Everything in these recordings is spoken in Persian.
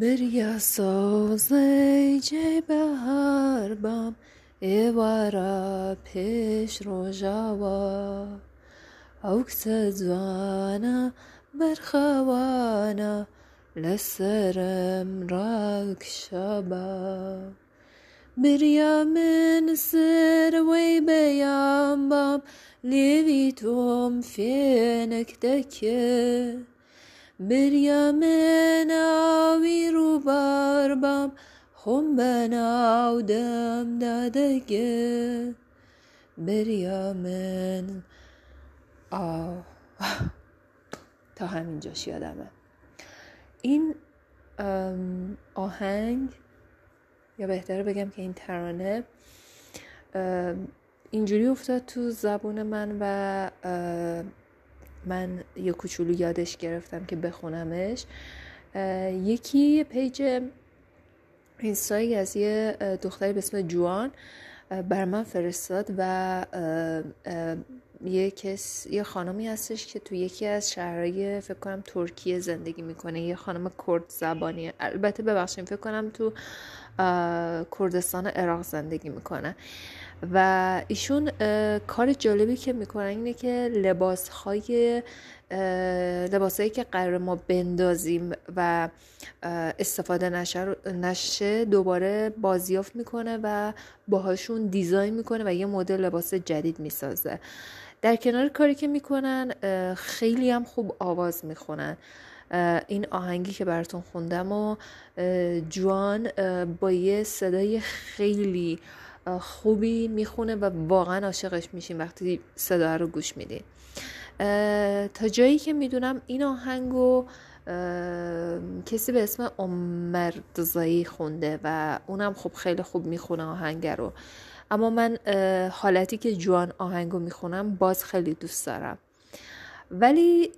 بریا سازی جی بهار بام ایوارا پیش روژاوا اوکس زوانا برخوانا لسرم راک شبا بریا من سر وی بیام بام لیوی توم فینک دکه. بریا من آوی رو باربام خم بناو دم دادگه بریا من آه. تا همینجاش یادمه. این آهنگ یا بهتره بگم که این ترانه اینجوری افتاد تو زبون من و من یه کوچولو یادش گرفتم که بخونمش. یکی پیج اینستایی از یه دختری به اسم جوان بر من فرستاد و یه کس یه خانمی هستش که تو یکی از شهرهای فکر کنم ترکیه زندگی می‌کنه. یه خانم کرد زبانی. البته ببخشید فکر کنم تو کردستان عراق زندگی می‌کنه. و ایشون کار جالبی که می‌کنن اینه که لباس های لباسهایی که قرار ما بندازیم و استفاده نشه دوباره بازیافت می‌کنه و باهاشون دیزاین می‌کنه و یه مدل لباس جدید می‌سازه. در کنار کاری که می‌کنن خیلی هم خوب آواز می‌خونن. این آهنگی که براتون خوندم و جوان با یه صدای خیلی خوبی می‌خونه و واقعا عاشقش میشین وقتی صدا رو گوش میدین. تا جایی که می‌دونم این آهنگو کسی به اسم عمر دزایی خونده و اونم خب خیلی خوب می‌خونه آهنگ رو. اما من حالتی که جوان آهنگو می‌خونم باز خیلی دوست دارم. ولی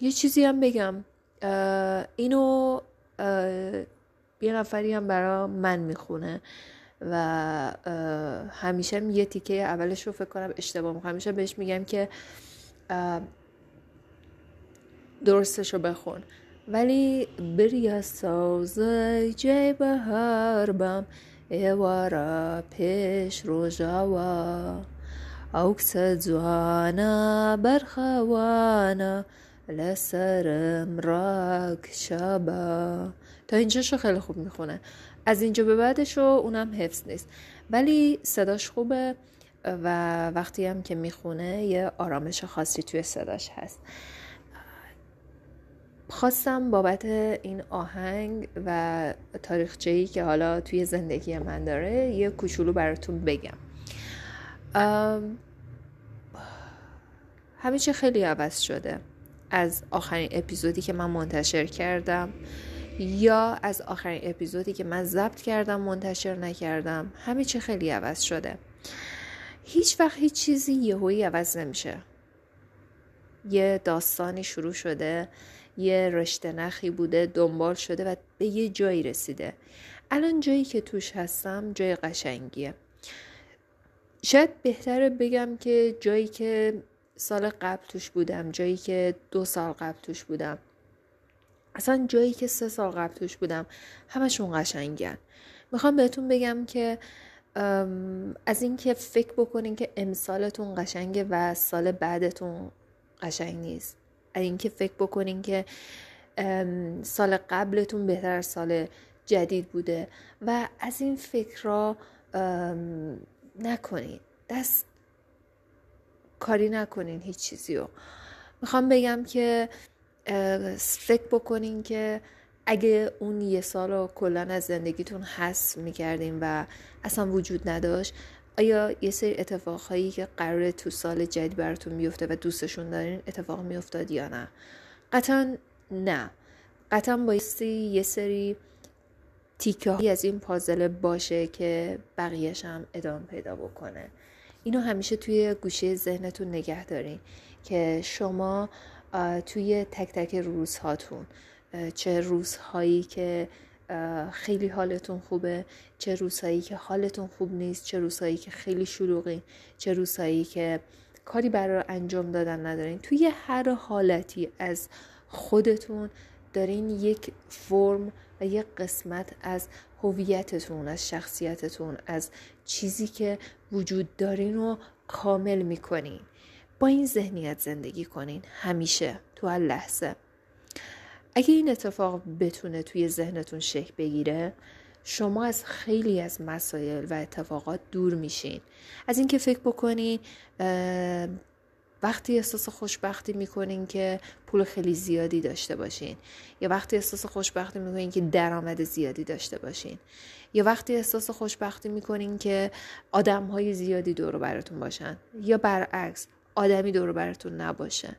یه چیزی هم بگم. اینو یه نفری هم برا من می‌خونه. و همیشه یه تیکه اولش رو فکر کنم اشتباه می‌کنم. همیشه بهش میگم که درستش رو بخون. ولی بریا سازه جای بهار بم ایوارا پیش رو جاوا اوکس جوانا برخوانا لسرم راک شبا. تا اینجاشو خیلی خوب می‌خونه. از اینجا به بعدش اونم حفظ نیست. ولی صداش خوبه و وقتی هم که می‌خونه یه آرامش خاصی توی صداش هست. خواستم بابت این آهنگ و تاریخچه‌ای که حالا توی زندگی من داره یه کوچولو براتون بگم. چی خیلی عوض شده. از آخرین اپیزودی که من منتشر کردم یا از آخرین اپیزودی که من ضبط کردم منتشر نکردم. همه چی خیلی عوض شده. هیچ وقت هیچ چیزی یهویی عوض نمیشه. یه داستانی شروع شده یه رشته نخی بوده دنبال شده و به یه جایی رسیده. الان جایی که توش هستم جای قشنگیه. شاید بهتره بگم که جایی که سال قبل توش بودم جایی که دو سال قبل توش بودم. اصلا جایی که سه سال قبل توش بودم همشون قشنگن. می‌خوام بهتون بگم که از اینکه فکر بکنین که امسالتون قشنگه و سال بعدتون قشنگ نیست. از اینکه فکر بکنین که سال قبلتون بهتر سال جدید بوده و از این فکر را نکنین. دست کاری نکنین هیچ چیزی رو می‌خوام بگم که فکر بکنین که اگه اون یه سال رو کلا از زندگیتون حس می‌کردین و اصلا وجود نداشت آیا یه سری اتفاقهایی که قرار تو سال جدید براتون میفته و دوستشون دارین اتفاق میافتاد یا نه؟ قطعا نه. قطعا بایستی یه سری تیکه از این پازل باشه که بقیهش هم ادامه پیدا بکنه. اینو همیشه توی گوشه ذهنتون نگه دارین که شما توی تک تک روزهاتون. چه روزهایی که خیلی حالتون خوبه چه روزهایی که حالتون خوب نیست چه روزهایی که خیلی شلوغین چه روزهایی که کاری برای انجام دادن ندارین. توی هر حالتی از خودتون دارین یک فرم و یک قسمت از هویتتون از شخصیتتون از چیزی که وجود دارین رو کامل می‌کنین. با این ذهنیت زندگی کنین همیشه تو هر لحظه. اگه این اتفاق بتونه توی ذهنتون شکل بگیره شما از خیلی از مسائل و اتفاقات دور میشین. از اینکه فکر بکنین وقتی احساس خوشبختی می‌کنین که پول خیلی زیادی داشته باشین. یا وقتی احساس خوشبختی می‌کنین که درآمد زیادی داشته باشین. یا وقتی احساس خوشبختی می‌کنین که آدم های زیادی دور براتون باشن. یا برعکس آدمی دور براتون نباشه.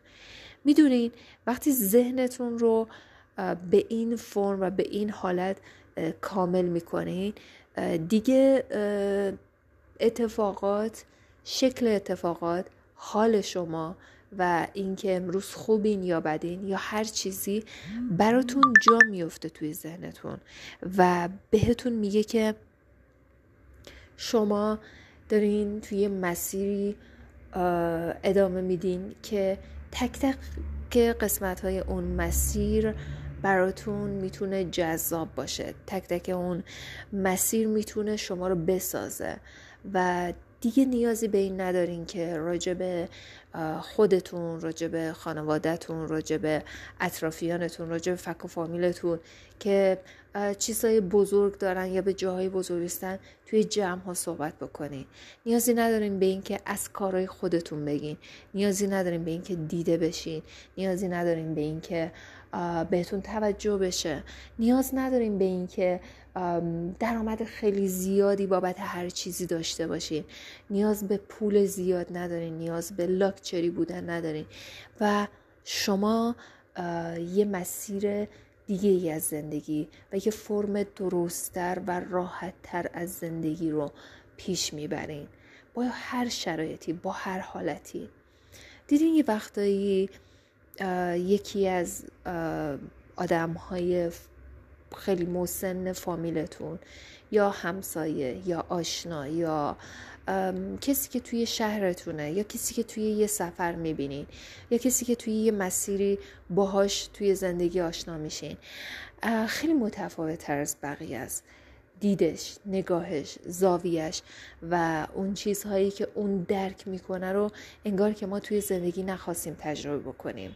می‌دونین وقتی ذهنتون رو به این فرم و به این حالت کامل می‌کنین دیگه اتفاقات شکل اتفاقات حال شما و اینکه امروز خوبین یا بدین یا هر چیزی براتون جا میفته توی ذهنتون و بهتون میگه که شما دارین توی مسیری ادامه میدین که تک تک قسمت های اون مسیر براتون می‌تونه جذاب باشه. تک تک اون مسیر می‌تونه شما رو بسازه و دیگه نیازی به این ندارین که راجب خودتون راجب خانوادهتون راجب اطرافیانتون راجب فک و فامیلتون که چیزهای بزرگ دارن یا به جاهای بزرگستن توی جمع ها صحبت بکنین. نیازی ندارین به اینکه از کارهای خودتون بگین. نیازی ندارین به اینکه دیده بشین. نیازی ندارین به اینکه بهتون توجه بشه. نیاز نداریم به اینکه درآمد خیلی زیادی بابت هر چیزی داشته باشین. نیاز به پول زیاد ندارین نیاز به لاکچری بودن ندارین. و شما یه مسیر دیگه ای از زندگی و یه فرم درستتر و راحتتر از زندگی رو پیش می‌برین. با هر شرایطی با هر حالتی. دیدین یه وقتایی یکی از آدم های خیلی مسن فامیلتون یا همسایه یا آشنا یا کسی که توی شهرتونه یا کسی که توی یه سفر می‌بینین یا کسی که توی یه مسیری باهاش توی زندگی آشنا میشین. خیلی متفاوت تر از بقیه است. دیدش نگاهش زاویش و اون چیزهایی که اون درک می‌کنه رو انگار که ما توی زندگی نخواستیم تجربه بکنیم.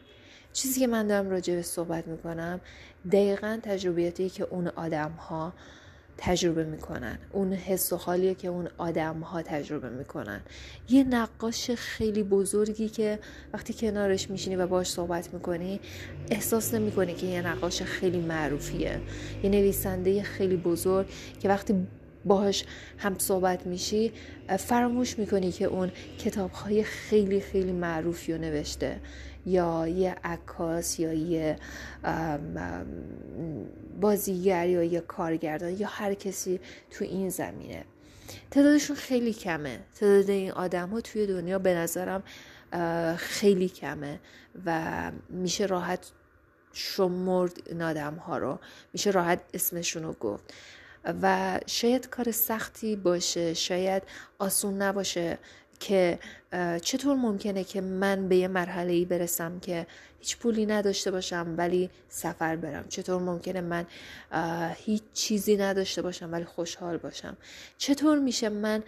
چیزی که من دارم راجع به صحبت می‌کنم دقیقا تجربیاتی که اون آدم ها تجربه می‌کنن. اون حس و حالیه که اون آدم ها تجربه می‌کنن. یه نقاش خیلی بزرگی که وقتی کنارش میشینی و باش صحبت می‌کنی احساس نمی‌کنی که یه نقاش خیلی معروفیه. یه نویسنده خیلی بزرگ که وقتی باهاش هم صحبت میشی فراموش می‌کنی که اون کتاب های خیلی خیلی معروفی رو نوشته. یا یه عکاس یا یه بازیگر یا یه کارگردان یا هر کسی تو این زمینه. تعدادشون خیلی کمه. تعداد این آدم ها توی دنیا به نظرم خیلی کمه و میشه راحت شمرد این آدم ها رو. میشه راحت اسمشون رو گفت. و شاید کار سختی باشه شاید آسون نباشه. که چطور ممکنه که من به یه مرحله ای برسم که هیچ پولی نداشته باشم ولی سفر برم؟ چطور ممکنه من هیچ چیزی نداشته باشم ولی خوشحال باشم؟ چطور میشه من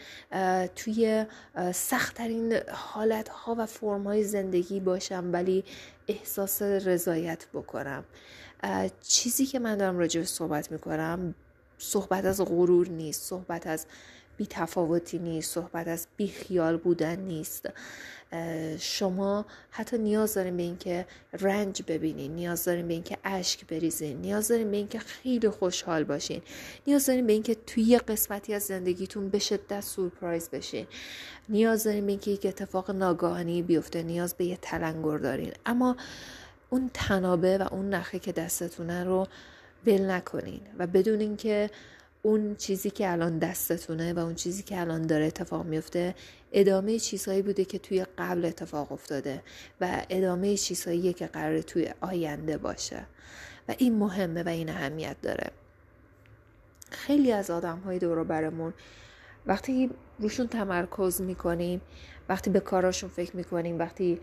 توی سختترین حالت ها و فرم های زندگی باشم ولی احساس رضایت بکنم؟ چیزی که من دارم راجع به صحبت می‌کنم صحبت از غرور نیست صحبت از بی تفاوتی نیست صحبت از بی خیال بودن نیست. شما حتی نیاز داریم به اینکه رنج ببینین نیاز داریم به اینکه اشک بریزین نیاز داریم به اینکه خیلی خوشحال باشین نیاز داریم به اینکه توی یه قسمتی از زندگیتون به شدت سورپرایز بشین نیاز داریم به اینکه یک اتفاق ناگهانی بیفته نیاز به یه تلنگر دارین. اما اون تنابه و اون نخه که دستتونه رو ول نکنین و بدونین که اون چیزی که الان دستتونه و اون چیزی که الان داره اتفاق میفته ادامه چیزهایی بوده که توی قبل اتفاق افتاده و ادامه چیزهایی که قرار توی آینده باشه. و این مهمه و این اهمیت داره. خیلی از آدم های دور برمون وقتی روشون تمرکز می‌کنیم وقتی به کاراشون فکر می‌کنیم وقتی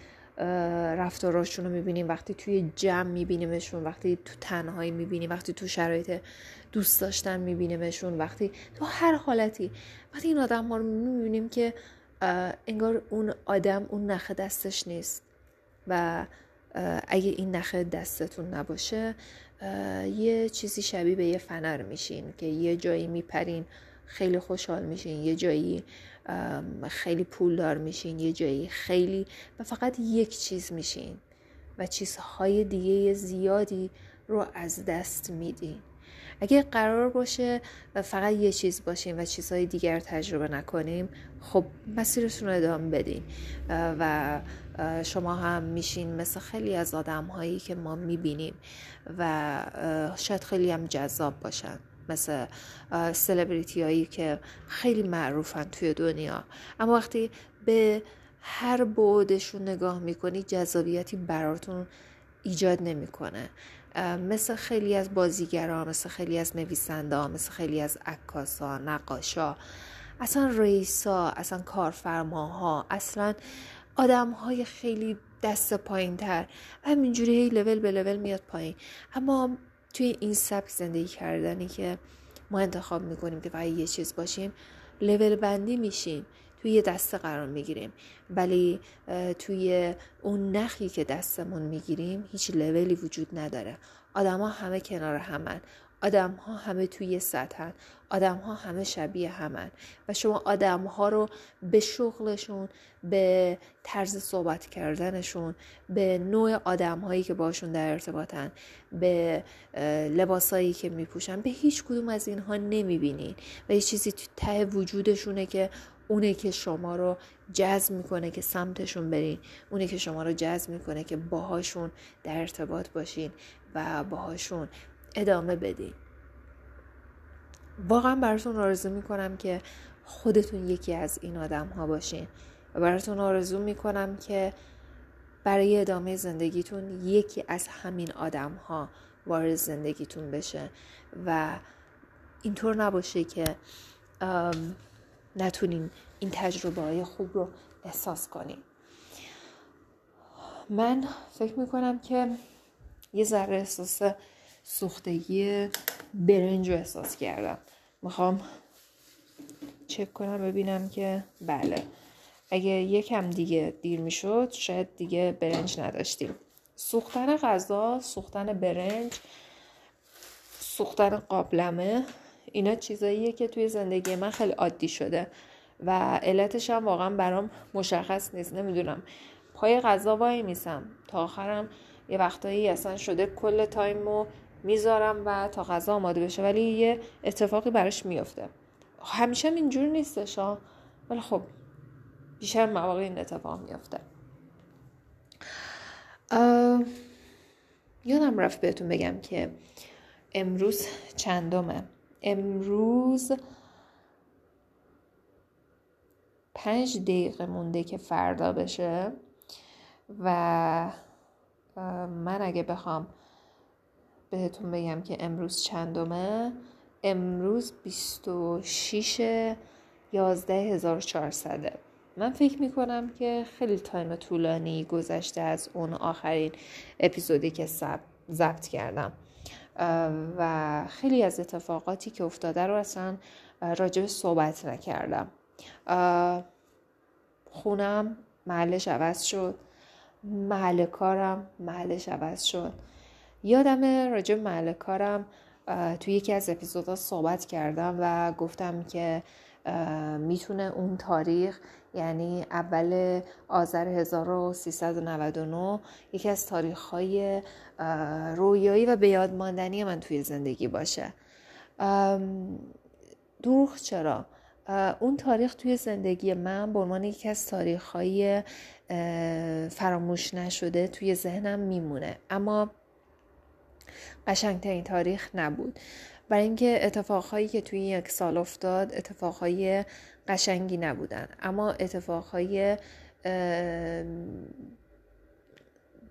رفتاراشون رو می‌بینیم. وقتی توی جمع میبینیمشون وقتی تو تنهایی می‌بینیم وقتی تو شرایط دوست داشتن میبینیمشون وقتی تو هر حالتی. وقتی این آدم ها رو می‌بینیم که انگار اون آدم اون نخ دستش نیست. و اگه این نخه دستتون نباشه یه چیزی شبیه به یه فنر میشین که یه جایی میپرین. خیلی خوشحال میشین. یه جایی خیلی پولدار میشین. یه جایی خیلی و فقط یک چیز میشین و چیزهای دیگه زیادی رو از دست میدین. اگه قرار باشه فقط یه چیز باشیم و چیزهای دیگر تجربه نکنیم خب مسیرتون رو ادامه بدین. و شما هم میشین مثل خیلی از آدم هایی که ما می‌بینیم و شاید خیلی هم جذاب باشن. مثل سلبریتی هایی که خیلی معروفن توی دنیا. اما وقتی به هر بعدشون نگاه می‌کنی جذابیتی براتون ایجاد نمی‌کنه. مثل خیلی از بازیگرا مثل خیلی از نویسنده مثل خیلی از عکاسا نقاشا اصلا رئیسا اصلا کارفرماها اصلا آدم های خیلی دست پایین تر همینجوری هی لول به لول میاد پایین. اما توی این سبک زندگی کردنی که ما انتخاب می‌کنیم که فقط یه چیز باشیم لول بندی میشیم توی یه دسته قرار می‌گیریم. ولی توی اون نخی که دستمون می‌گیریم هیچ لولی وجود نداره. آدما همه کنار همن. آدم ها همه توی سطحن. آدم ها همه شبیه همن و شما آدم ها رو به شغلشون به طرز صحبت کردنشون به نوع آدم هایی که باشون در ارتباطن به لباسایی که میپوشن به هیچ کدوم از اینها نمی‌بینین و یه چیزی تو ته وجودشونه که اونه که شما رو جذب می‌کنه که سمتشون برین اونه که شما رو جذب می‌کنه که باهاشون در ارتباط باشین و باهاشون ادامه بدین. واقعا براتون آرزو می‌کنم که خودتون یکی از این آدم ها باشین و براتون آرزو می‌کنم که برای ادامه زندگیتون یکی از همین آدم ها وارد زندگیتون بشه و اینطور نباشه که نتونین این تجربه های خوب رو احساس کنین. من فکر می‌کنم که یه ذره احساس سوختگی برنج رو احساس کردم. می‌خوام چک کنم ببینم که بله. اگه یکم دیگه دیر می‌شد شاید دیگه برنج نداشتیم. سوختن غذا سوختن برنج سوختن قابلمه اینا چیزاییه که توی زندگی من خیلی عادی شده و علتش هم واقعا برام مشخص نیست نمی‌دونم. پای غذا وای میسم. تا آخرم یه وقتایی اصلا شده کل تایمو می‌ذارم و تا غذا آماده بشه ولی یه اتفاقی براش میفته همیشه اینجور نیستش ها ولی خب بیشتر مواقع این اتفاق میفته یادم رفت بهتون بگم که امروز چندمه. امروز پنج دقیقه مونده که فردا بشه و من اگه بخوام بهتون بگم که امروز چندمه؟ امروز 26 11400 من فکر می‌کنم که خیلی تایم طولانی گذشته از اون آخرین اپیزودی که ضبط کردم. و خیلی از اتفاقاتی که افتاده رو اصلا راجب صحبت نکردم. خونم محلش عوض شد. محل کارم محلش عوض شد. یادم راجب محل کارم توی یکی از اپیزودها صحبت کردم و گفتم که می‌تونه اون تاریخ یعنی اول آذر 1399 یکی از تاریخ های رویایی و به ماندنی من توی زندگی باشه دروغ چرا؟ اون تاریخ توی زندگی من به عنوان یکی از تاریخ های فراموش نشده توی ذهنم میمونه اما قشنگترین تاریخ نبود. برای اینکه اتفاقهایی که توی یک سال افتاد اتفاقهای قشنگی نبودن. اما اتفاقهای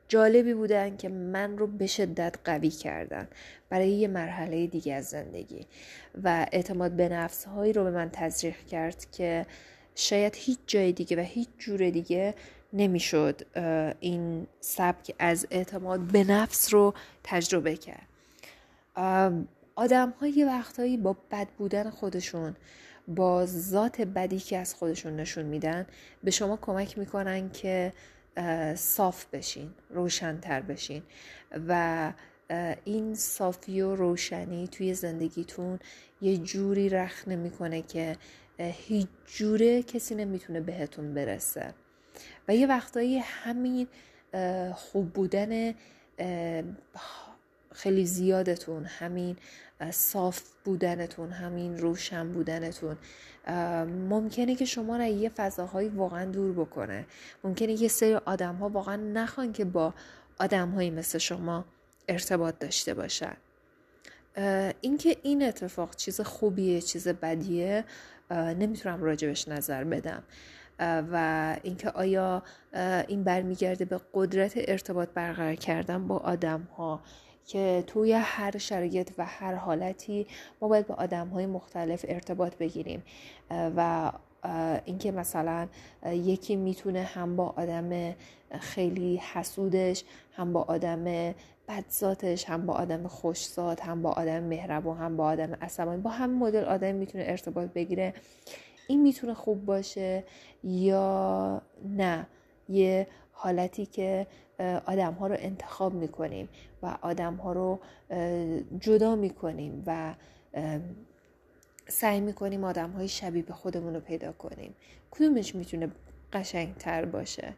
جالبی بودن که من رو به شدت قوی کردن برای یه مرحله دیگه از زندگی. و اعتماد به نفس هایی رو به من تزریق کرد که شاید هیچ جای دیگه و هیچ جور دیگه نمی‌شد این سبک از اعتماد به نفس رو تجربه کرد. آدم های یه وقتهایی با بد بودن خودشون با ذات بدی که از خودشون نشون میدن به شما کمک می‌کنن که صاف بشین روشنتر بشین و این صافی و روشنی توی زندگیتون یه جوری رخ نمی‌کنه که هیچ جوره کسی نمی‌تونه بهتون برسه. و یه وقتایی همین خوب بودن خیلی زیادتون همین صاف بودنتون همین روشن بودنتون ممکنه که شما را یه فضاهایی واقعا دور بکنه. ممکنه یه سری آدم ها واقعا نخوان که با آدم هایی مثل شما ارتباط داشته باشن. اینکه این اتفاق چیز خوبیه چیز بدیه نمی‌تونم راجبش نظر بدم. و اینکه آیا این برمیگرده به قدرت ارتباط برقرار کردن با آدم ها که توی هر شرایط و هر حالتی ما باید با آدم های مختلف ارتباط بگیریم. و اینکه مثلا یکی می‌تونه هم با آدم خیلی حسودش هم با آدم بدذاتش هم با آدم خوشزاد هم با آدم مهربان هم با آدم عصبانی با هم مدل آدم می‌تونه ارتباط بگیره. این می‌تونه خوب باشه یا نه؟ یه حالتی که آدم ها رو انتخاب می‌کنیم و آدم ها رو جدا می‌کنیم و سعی می‌کنیم آدم های شبیه به خودمون رو پیدا کنیم. کدومش می‌تونه قشنگتر باشه؟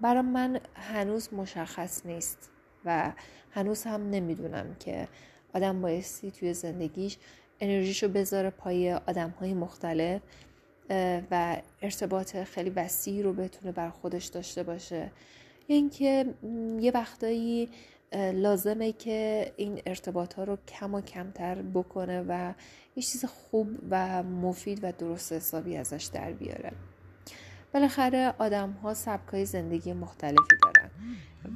برای من هنوز مشخص نیست و هنوز هم نمی‌دونم که آدم بایستی توی زندگیش انرژیشو بذاره پای آدم های مختلف و ارتباط خیلی وسیعی رو بتونه بر خودش داشته باشه. اینکه یه وقتایی لازمه که این ارتباط ها رو کم و کمتر بکنه و یه چیز خوب و مفید و درست حسابی ازش در بیاره. بالاخره آدم ها سبکای زندگی مختلفی دارن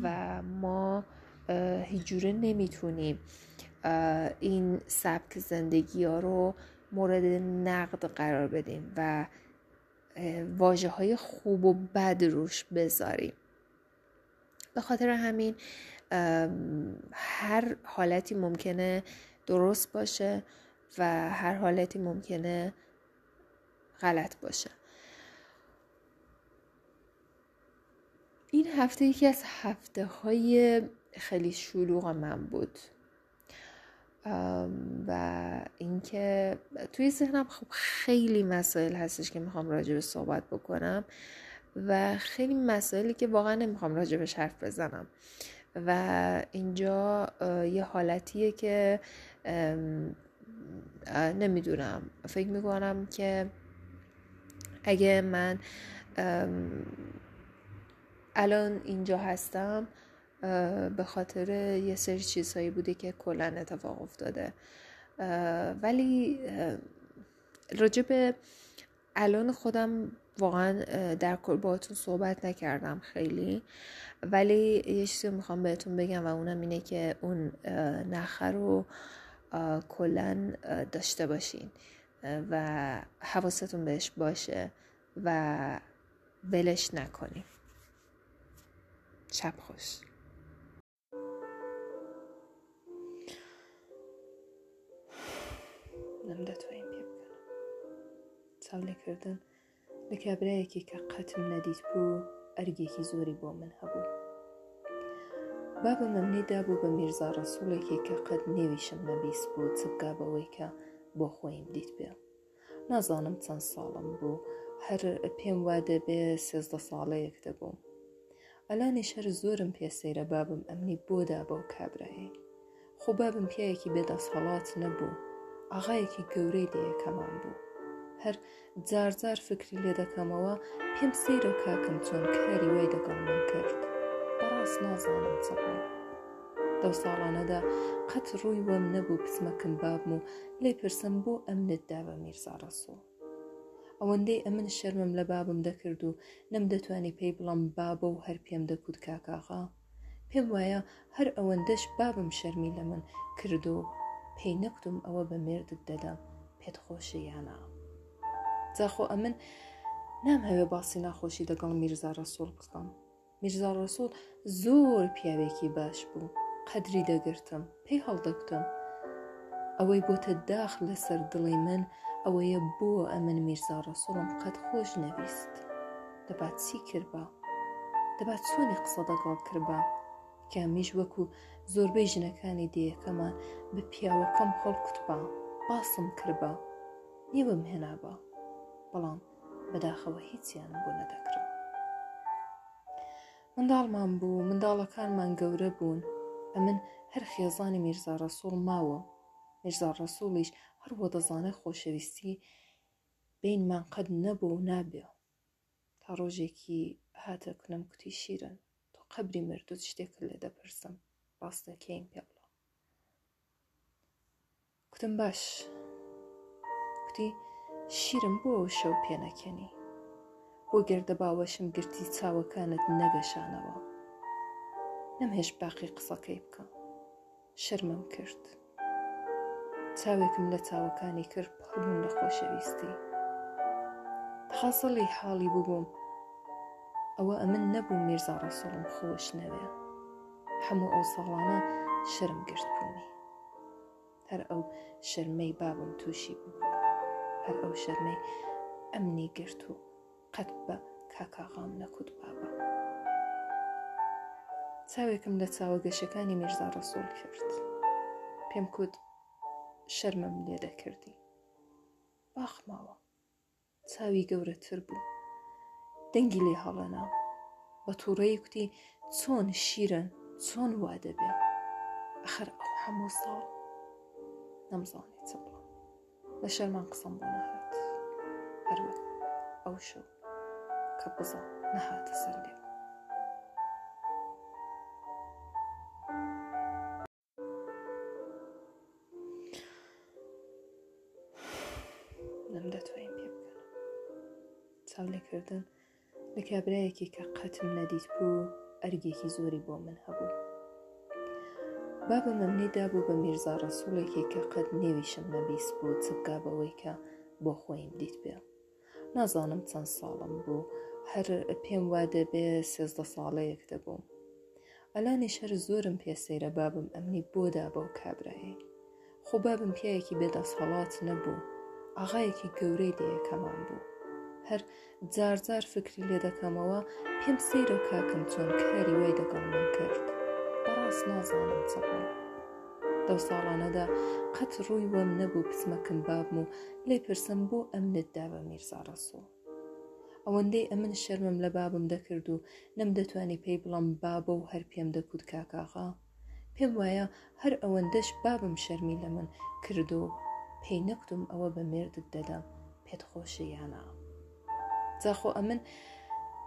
و ما هیچ جوره نمی‌تونیم این سبک زندگی ها رو مورد نقد قرار بدیم و واجه های خوب و بد روش بذاریم. به خاطر همین هر حالتی ممکنه درست باشه و هر حالتی ممکنه غلط باشه. این هفته یکی از هفته های خیلی شلوغ من بود. و اینکه توی ذهنم خب خیلی مسائل هستش که می‌خوام به صحبت بکنم و خیلی مسائلی که واقعا نمی‌خوام راجع بهش حرف بزنم. و اینجا یه حالتیه که نمی‌دونم. فکر می‌کنم که اگه من الان اینجا هستم به خاطر یه سری چیزهایی بوده که کلا اتفاق افتاده. ولی راجع الان خودم واقعا در کل باهاتون صحبت نکردم خیلی. ولی یه چیزی می‌خوام بهتون بگم و اونم اینه که اون نخه رو کلا داشته باشین. و حواستون بهش باشه و ولش نکنیم شب خوش. نەمدەتوانین پێ بکەن. چاولێکردن لە کابراایەکی کە قەتم نەدیت بوو ئەرگێکی زۆری بۆ من هەبوو. بابە مەمنێدا بوو بە میرزا ڕسوولێکی کە قەت نێویشم نەبیست بوو چبگا بەوەی کە بۆ خۆیم دیت بێ نازانم چەند ساڵم بوو هەر پێم وا دەبێ سێزدە ساڵەیەک دەبووم. ئەلانی شەر زۆرم پێسەیرە بابم ئەمنی بۆدا بەو کابراایی خۆ بابم پیاەکی بێدەسەڵات نەبوو. ئاغایەکی گەورەی لەیەکەمان بوو. هەر جارجار فکری لێ دەکەمەوە پێم سەیرە کاکەم چۆن کاری وای دەگەڵ من کرد. بەڕاست نازانم چ بوو. دەو ساڵانەدا قەت ڕووی وەم نەبوو پسمەکەم بابم و لێ پرسم بۆ ئەمنت دا بە میرزارەسۆ ئەوەندەی ئەمن شەرمم لە بابم دەکرد و نەم دەتوانی پێی بڵم بابە و هەر پێم دەکوت کاکاغا. پێم وایە هەر ئەوەندەش بابم شەرمی لە من کرد و پێی نەکتم ئەوە بە مێردت دەدەم پێت خۆشە یانە جاخۆ ئەمن نامهوێ باسی ناخۆشی لەگەڵ میرزا ڕسوول بکەم. میرزا ڕسوول زۆر پیاوێکی باش بوو. قەدری دەگرتم پێی هەڵدەکتم. ئەوەی بۆتە داخ لەسەر دڵی من ئەوەیە بۆ ئەمن میرزا ڕسوڵم قەت خۆش نەویست. دەبات چی کردبا دەبات چۆنی قسە دەگەڵ کردبا کامیش وەکو زۆربەی ژنەکانی دیەکەمان بە پیاوەکەم هەڵکوتبا باسم کردبا. نیوەم هێنابە بەڵام بەداخەوە هیچیانم بۆ نەدەکرا. منداڵمان بوو منداڵەکانمان گەورە بوون. ئەمن هەر خێزانی میرزا ڕسوڵ ماوە. میرزا ڕسوڵیش هەروە دەزانێت خۆشەویستی بینمان قەت نەبوو و نابێ. تا ڕۆژێکی هاتە کونم کوتی شیرن. تۆ قەبری مردوت شتێکت لێ دەپرسم. ڕاستەکەین پێ بڵە کوتم باش. کوتی شیرم بۆ ئەو شەو پێنەکەنی بۆ گردە باوەشم گرتی چاوەکانت نەگەشانەوە. نەمهێش باقی قسەکەی بکە. شەرمم کرد. چاوێکم لە چاوەکانی کرد پڕبوون لە خۆشەویستی. خاصڵی حاڵی ببووم ئەوە ئەمن نەبوو میرزا ڕسوڵم خۆش نەوێ هەموو ئەو ساڵانە شرم گرت بوومی هەر ئەو شەرمەی بابم تووشی بوو هەر ئەو شەرمەی ئەمنی گرت و قەت بە کاکاغام نەکوت بابە چاوێکم لە چاوە گەشەکانی میرزا ڕسوول کرد. پێم کوت شەرمەم لێ دەکردی. باخماوە. چاوی گەورەتر بوو. دەنگی لێ هەڵەنا. بە تووڕەیە کوتی چۆن شیرن چۆن وا دەبێ. ئەخر ئەو هەموو ساڵ نەمزانێت چ بڵم. لە شەرمان قسەم بۆ نەهات. هەروە ئەو شەو کە بزە نەهاتە سەر لێ. نەم دەتوانین پێ بکەن چاو لێکردن لە کابراایەکی کە قەتم نەدیت بوو ئەرگێکی زۆری بۆ من هەبوو. بابە مەمنیدا بوو بە میرزا ڕسوولێکی کە قەت نێویشم نەبیست بوو چبگا بەوەی کە بۆ خۆیم دیت بێ. نازانم چەند ساڵم بوو هەر پێم وا دەبێ سێزدە ساڵەیەک دەبووم. ئەلانی شەر زۆرم پێسەیرە بابم ئەمنی بۆدا بەو کابراایی خۆ بابم پیاەکی بێدەسەڵات نەبوو ئاغایەکی گەورەی دەیەکەمان بوو. هەر جارجار فکری لێ دەکەمەوە پێم سەیرە کاکەم چۆن کاری وای دەگەڵ من کرد. بەڕاست نازانم چ بوو. دەو ساڵانەدا قەت ڕووی وەم نەبوو پسمەکەم بابم و لێ پرسم بۆ ئەمنتدا بە میرزا ڕسوو ئەوەندەی ئەمن شەرمم لە بابم دەکرد و نەم دەتوانی پێی بڵم بابە و هەر پێم دەکوت کاکاغا. پێم وایە هەر ئەوەندەش بابم شەرمی لە من کرد و پێی نەکتم ئەوە بە مێردت دەدەم. پێت خۆشە یانە جاخۆ ئەمن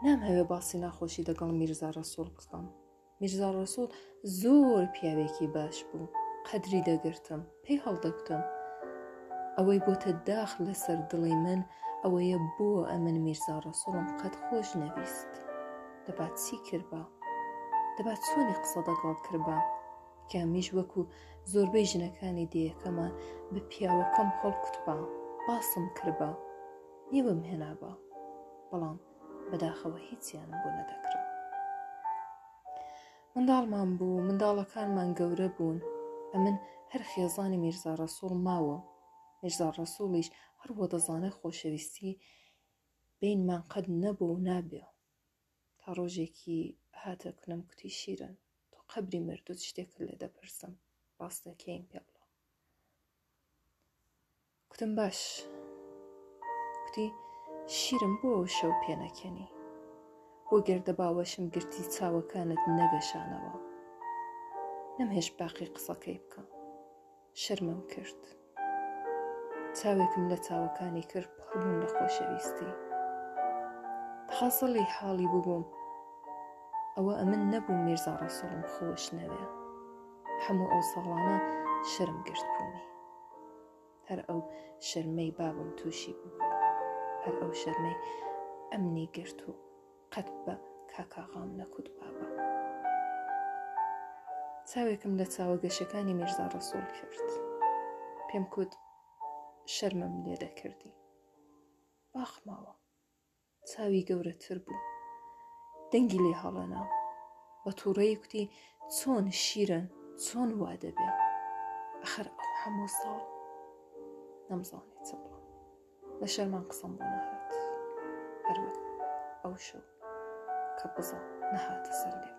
نامهەوێ باسی ناخۆشی لەگەڵ میرزا ڕسوول بکەم. میرزا ڕسوول زۆر پیاوێکی باش بوو. قەدری دەگرتم پێی هەڵدەکتم ئەوەی بۆتە داخ لەسەر دڵی من ئەوەیە بۆ ئەمن میرزا ڕسوڵم قەت خۆش نەویست. دەبات چی کردبا؟ دەبات چۆنی قسە دەگەڵ کردبا؟ کامیش وەکو زۆربەی ژنەکانی دیەکەمان بە پیاوەکەم هەڵکوتبا. باسم کردبا. نیوەم هێنابە بەڵام بەداخەوە هیچیانم بۆ نەدەکرا. منداڵمان بوو منداڵەکانمان گەورە بوون. ئەمن هەر خێزانی میرزا ڕسوڵ ماوە. میرزا ڕسوڵیش هەروە دەزانێت خۆشەویستی بینمان قەت نەبوو و نابێ. تا ڕۆژێکی هاتە کونم کوتی شیرن. تۆ قەبری مردوت شتێکت لێ دەپرسم. ڕاستەکەین پێ بڵە کوتم باش. کوتی شیرم بۆ ئەو شەو پێنەکەنی. بۆ گردە باوەشم گرتی چاوەکانت نەگەشانەوە. نەمهێش باقی قسەکەی بکە. شەرمم کرد. چاوێکم لە چاوەکانی کرد پڕبوون لە خۆشەویستی خاصڵی حاڵی ببووم. ئەوە ئەمن نەبوو میرزا ڕسوڵم خۆش نەوێ. هەموو ئەو ساڵانە شرم گرت بوومی هەر ئەو شەرمەی بابم تووشی بوو. هەر ئەو شەرمەی ئەمنی گرت و قەت بە کاکاغام نەکوت بابە چاوێکم لە چاوە گەشەکانی میرزا ڕسوول کرد. پێم کوت شەرمەم لێ دەکردی. باخماوە چاوی گەورەتر بوو. دەنگی لێ هەڵەنا. بە تووڕەی کوتی چۆن شیرن چۆن وا دەبێ ئەخر ئەو هەموو ساڵ نەمزانی چ بڵ لشرمان قصنبو نهات هروة أو شو. كبزة. نهات السلم